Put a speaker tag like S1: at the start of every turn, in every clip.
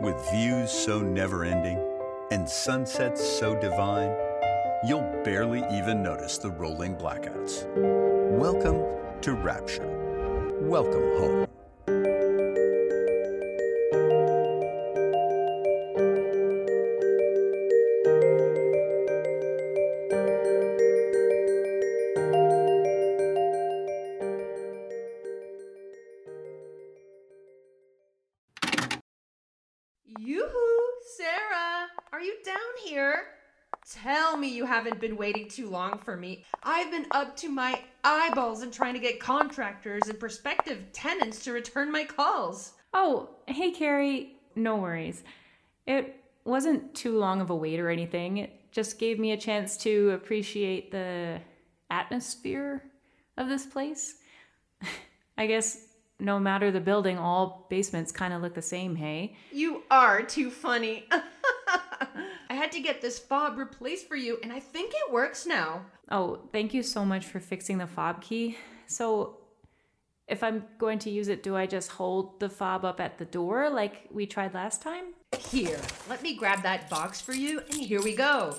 S1: With views so never ending and sunsets so divine, you'll barely even notice the rolling blackouts. Welcome to Rapture. Welcome home.
S2: Haven't been waiting too long for me. I've been up to my eyeballs in trying to get contractors and prospective tenants to return my calls.
S3: Oh, hey, Carrie. No worries. It wasn't too long of a wait or anything. It just gave me a chance to appreciate the atmosphere of this place. I guess no matter the building, all basements kind of look the same, hey?
S2: You are too funny. I had to get this fob replaced for you, and I think it works now.
S3: Oh, thank you so much for fixing the fob key. So, if I'm going to use it, do I just hold the fob up at the door like we tried last time?
S2: Here, let me grab that box for you, and here we go.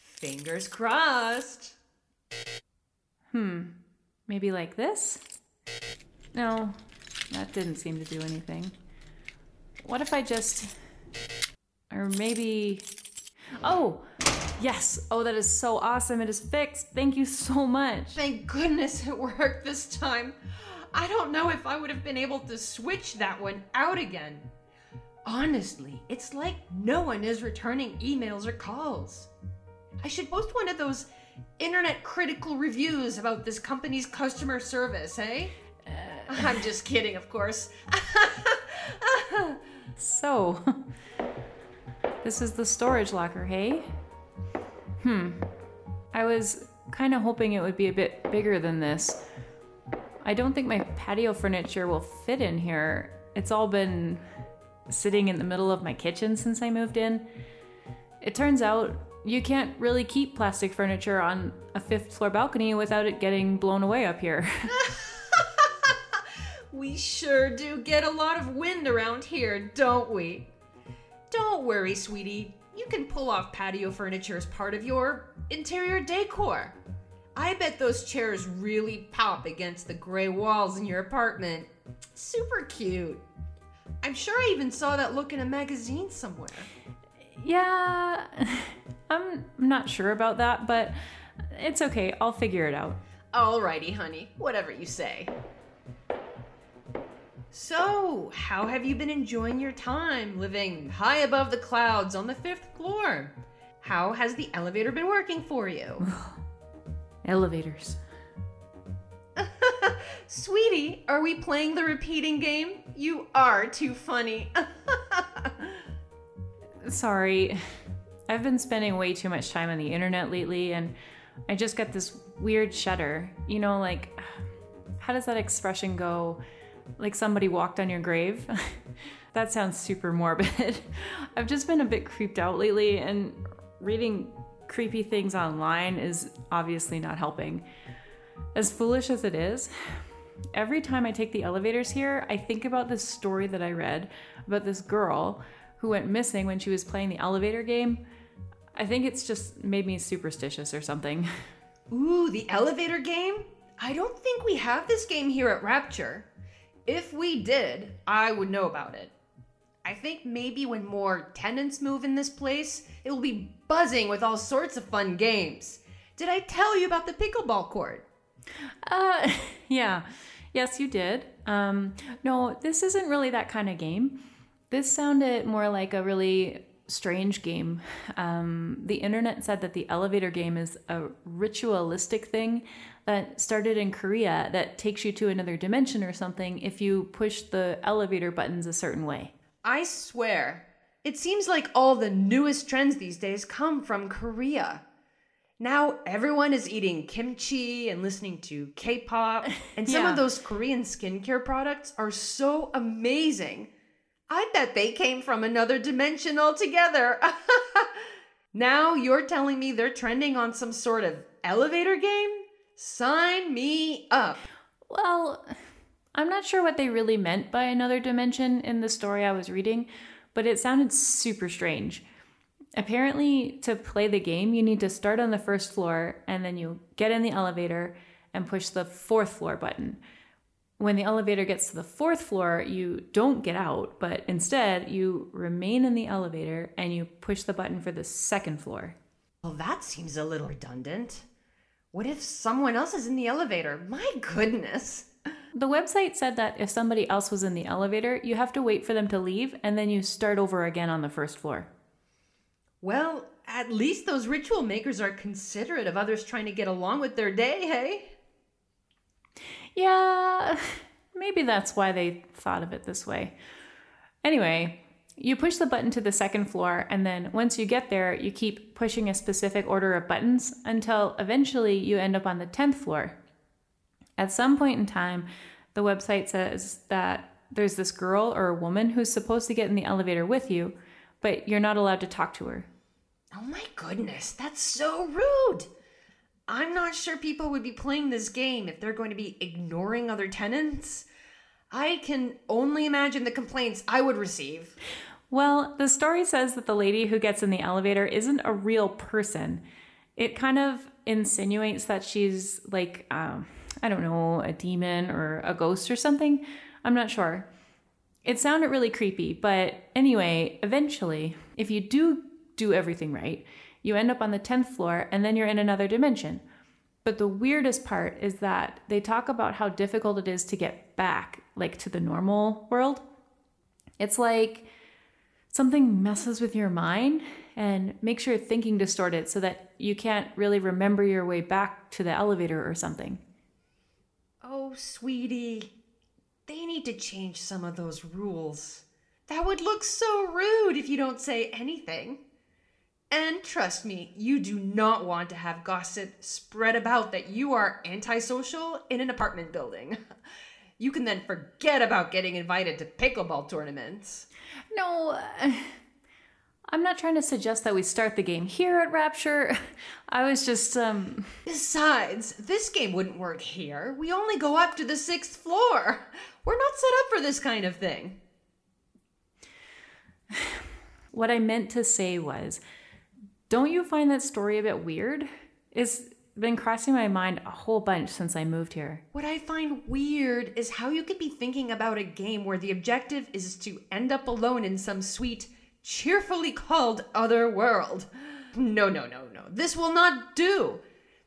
S2: Fingers crossed.
S3: Hmm, maybe like this? No, that didn't seem to do anything. What if I just. Or maybe. Oh! Yes! Oh, that is so awesome. It is fixed. Thank you so much.
S2: Thank goodness it worked this time. I don't know if I would have been able to switch that one out again. Honestly, it's like no one is returning emails or calls. I should post one of those internet critical reviews about this company's customer service, eh? I'm just kidding, of course.
S3: So, this is the storage locker, hey? Hmm. I was kind of hoping it would be a bit bigger than this. I don't think my patio furniture will fit in here. It's all been sitting in the middle of my kitchen since I moved in. It turns out you can't really keep plastic furniture on a fifth floor balcony without it getting blown away up here.
S2: we sure do get a lot of wind around here, don't we? Don't worry, sweetie. You can pull off patio furniture as part of your interior decor. I bet those chairs really pop against the gray walls in your apartment. Super cute. I'm sure I even saw that look in a magazine somewhere.
S3: yeah, I'm not sure about that, but it's okay. I'll figure it out.
S2: Alrighty, honey, whatever you say. So, how have you been enjoying your time living high above the clouds on the fifth floor? How has the elevator been working for you?
S3: Elevators.
S2: Sweetie, are we playing the repeating game? You are too funny.
S3: Sorry. I've been spending way too much time on the internet lately, and I just got this weird shudder. You know, like, how does that expression go? Like somebody walked on your grave? that sounds super morbid. I've just been a bit creeped out lately, and reading creepy things online is obviously not helping. As foolish as it is, every time I take the elevators here, I think about this story that I read about this girl who went missing when she was playing the elevator game. I think it's just made me superstitious or something.
S2: Ooh, the elevator game? I don't think we have this game here at Rapture. If we did, I would know about it. I think maybe when more tenants move in this place, it will be buzzing with all sorts of fun games. Did I tell you about the pickleball court?
S3: Uh, yeah. Yes, you did. Um, no, this isn't really that kind of game. This sounded more like a really strange game. Um, the internet said that the elevator game is a ritualistic thing that started in Korea that takes you to another dimension or something if you push the elevator buttons a certain way.
S2: I swear, it seems like all the newest trends these days come from Korea. Now everyone is eating kimchi and listening to K pop, and some
S3: Yeah.
S2: of those Korean skincare products are so amazing. I bet they came from another dimension altogether. now you're telling me they're trending on some sort of elevator game? Sign me up.
S3: Well, I'm not sure what they really meant by another dimension in the story I was reading, but it sounded super strange. Apparently, to play the game, you need to start on the first floor and then you get in the elevator and push the fourth floor button. When the elevator gets to the fourth floor, you don't get out, but instead you remain in the elevator and you push the button for the second floor.
S2: Well, that seems a little redundant. What if someone else is in the elevator? My goodness.
S3: The website said that if somebody else was in the elevator, you have to wait for them to leave and then you start over again on the first floor.
S2: Well, at least those ritual makers are considerate of others trying to get along with their day, hey?
S3: Yeah, maybe that's why they thought of it this way. Anyway, you push the button to the second floor, and then once you get there, you keep pushing a specific order of buttons until eventually you end up on the 10th floor. At some point in time, the website says that there's this girl or a woman who's supposed to get in the elevator with you, but you're not allowed to talk to her.
S2: Oh my goodness, that's so rude. I'm not sure people would be playing this game if they're going to be ignoring other tenants. I can only imagine the complaints I would receive.
S3: Well, the story says that the lady who gets in the elevator isn't a real person. It kind of insinuates that she's like, um, I don't know, a demon or a ghost or something. I'm not sure. It sounded really creepy, but anyway, eventually, if you do do everything right, you end up on the 10th floor and then you're in another dimension. But the weirdest part is that they talk about how difficult it is to get back, like to the normal world. It's like something messes with your mind and makes your thinking distorted so that you can't really remember your way back to the elevator or something.
S2: Oh, sweetie, they need to change some of those rules. That would look so rude if you don't say anything. And trust me, you do not want to have gossip spread about that you are antisocial in an apartment building. You can then forget about getting invited to pickleball tournaments.
S3: No, uh, I'm not trying to suggest that we start the game here at Rapture. I was just, um.
S2: Besides, this game wouldn't work here. We only go up to the sixth floor. We're not set up for this kind of thing.
S3: What I meant to say was don't you find that story a bit weird? It's been crossing my mind a whole bunch since I moved here.
S2: What I find weird is how you could be thinking about a game where the objective is to end up alone in some sweet, cheerfully called other world. No, no, no, no. This will not do.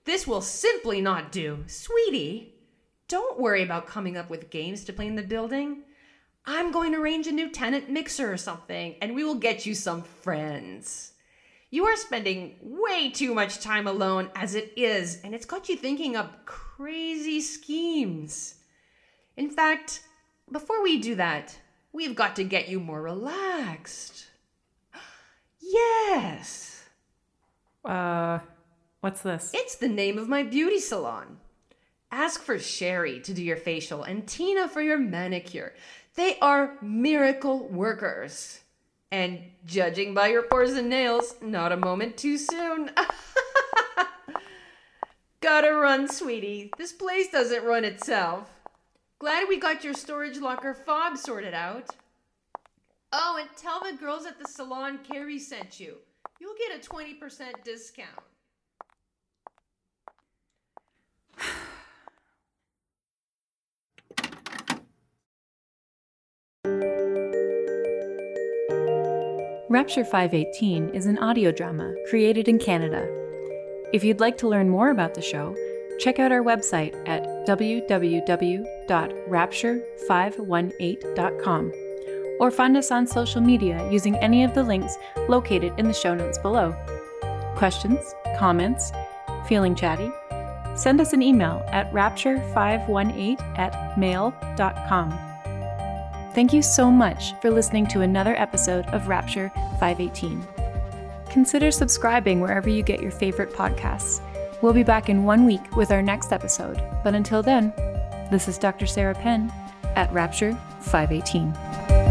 S2: This will simply not do. Sweetie, don't worry about coming up with games to play in the building. I'm going to arrange a new tenant mixer or something, and we will get you some friends. You are spending way too much time alone as it is, and it's got you thinking up crazy schemes. In fact, before we do that, we've got to get you more relaxed. Yes,
S3: Uh, what's this?
S2: it's the name of my beauty salon. Ask for Sherry to do your facial and Tina for your manicure. They are miracle workers. And judging by your pores and nails, not a moment too soon. Gotta run, sweetie. This place doesn't run itself. Glad we got your storage locker fob sorted out. Oh, and tell the girls at the salon Carrie sent you. You'll get a 20% discount.
S3: Rapture 518 is an audio drama created in Canada. If you'd like to learn more about the show, check out our website at www.rapture518.com or find us on social media using any of the links located in the show notes below. Questions, comments, feeling chatty? Send us an email at rapture518 at mail.com. Thank you so much for listening to another episode of Rapture 518. Consider subscribing wherever you get your favorite podcasts. We'll be back in one week with our next episode, but until then, this is Dr. Sarah Penn at Rapture 518.